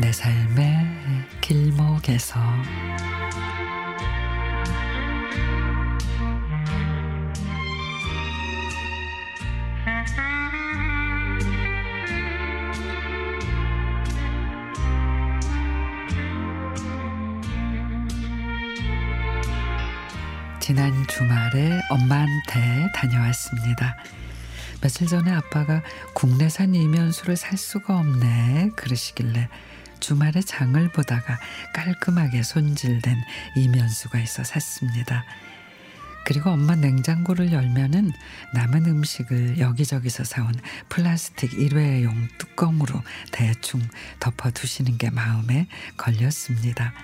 내 삶의 길목에서 지난 주말에 엄마한테 다녀왔습니다. 며칠 전에 아빠가 국내산 이면수를 살 수가 없네 그러시길래 주말에 장을 보다가 깔끔하게 손질된 이면수가 있어 샀습니다. 그리고 엄마 냉장고를 열면은 남은 음식을 여기저기서 사온 플라스틱 일회용 뚜껑으로 대충 덮어두시는 게 마음에 걸렸습니다.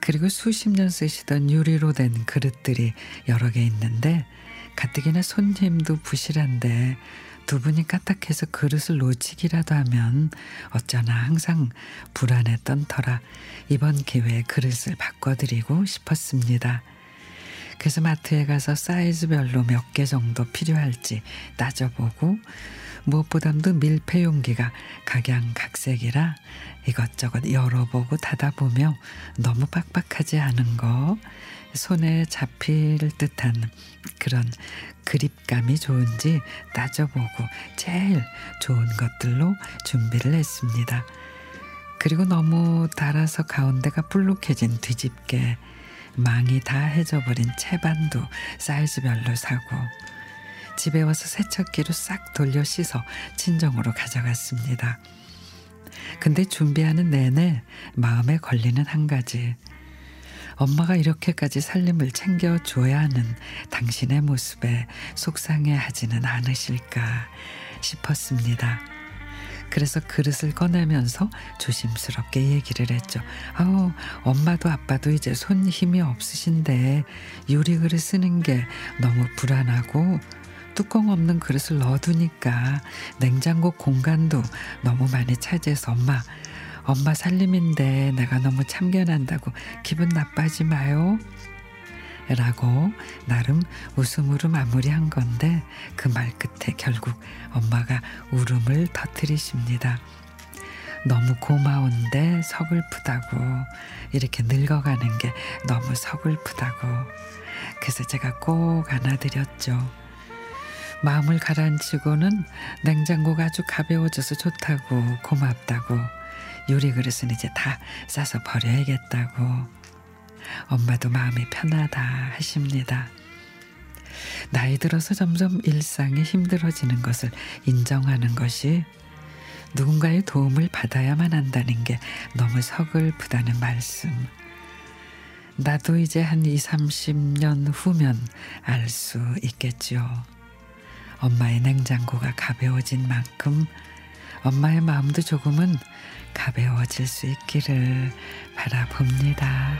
그리고 수십 년 쓰시던 유리로 된 그릇들이 여러 개 있는데 가뜩이나 손님도 부실한데 두 분이 까딱해서 그릇을 놓치기라도 하면 어쩌나 항상 불안했던 터라 이번 기회에 그릇을 바꿔드리고 싶었습니다. 그래서 마트에 가서 사이즈별로 몇 개 정도 필요할지 따져보고 무엇보다도 밀폐 용기가 각양각색이라 이것저것 열어보고 닫아보며 너무 빡빡하지 않은 거 손에 잡힐 듯한 그런 그립감이 좋은지 따져보고 제일 좋은 것들로 준비를 했습니다. 그리고 너무 달아서 가운데가 불룩해진 뒤집개 망이 다 해져버린 채반도 사이즈별로 사고 집에 와서 세척기로 싹 돌려 씻어 친정으로 가져갔습니다. 근데 준비하는 내내 마음에 걸리는 한 가지. 엄마가 이렇게까지 살림을 챙겨줘야 하는 당신의 모습에 속상해 하지는 않으실까 싶었습니다. 그래서 그릇을 꺼내면서 조심스럽게 얘기를 했죠. 아우, 엄마도 아빠도 이제 손 힘이 없으신데 유리 그릇 쓰는 게 너무 불안하고 뚜껑 없는 그릇을 넣어두니까 냉장고 공간도 너무 많이 차지해서 엄마 엄마 살림인데 내가 너무 참견한다고 기분 나빠지 마요. 라고 나름 웃음으로 마무리한 건데 그 말 끝에 결국 엄마가 울음을 터뜨리십니다. 너무 고마운데 서글프다고 이렇게 늙어가는 게 너무 서글프다고 그래서 제가 꼭 안아드렸죠. 마음을 가라앉히고는 냉장고가 아주 가벼워져서 좋다고 고맙다고 유리 그릇은 이제 다 싸서 버려야겠다고 엄마도 마음이 편하다 하십니다. 나이 들어서 점점 일상이 힘들어지는 것을 인정하는 것이 누군가의 도움을 받아야만 한다는 게 너무 서글프다는 말씀. 나도 이제 한 2, 30년 후면 알 수 있겠죠. 엄마의 냉장고가 가벼워진 만큼 엄마의 마음도 조금은 가벼워질 수 있기를 바라봅니다.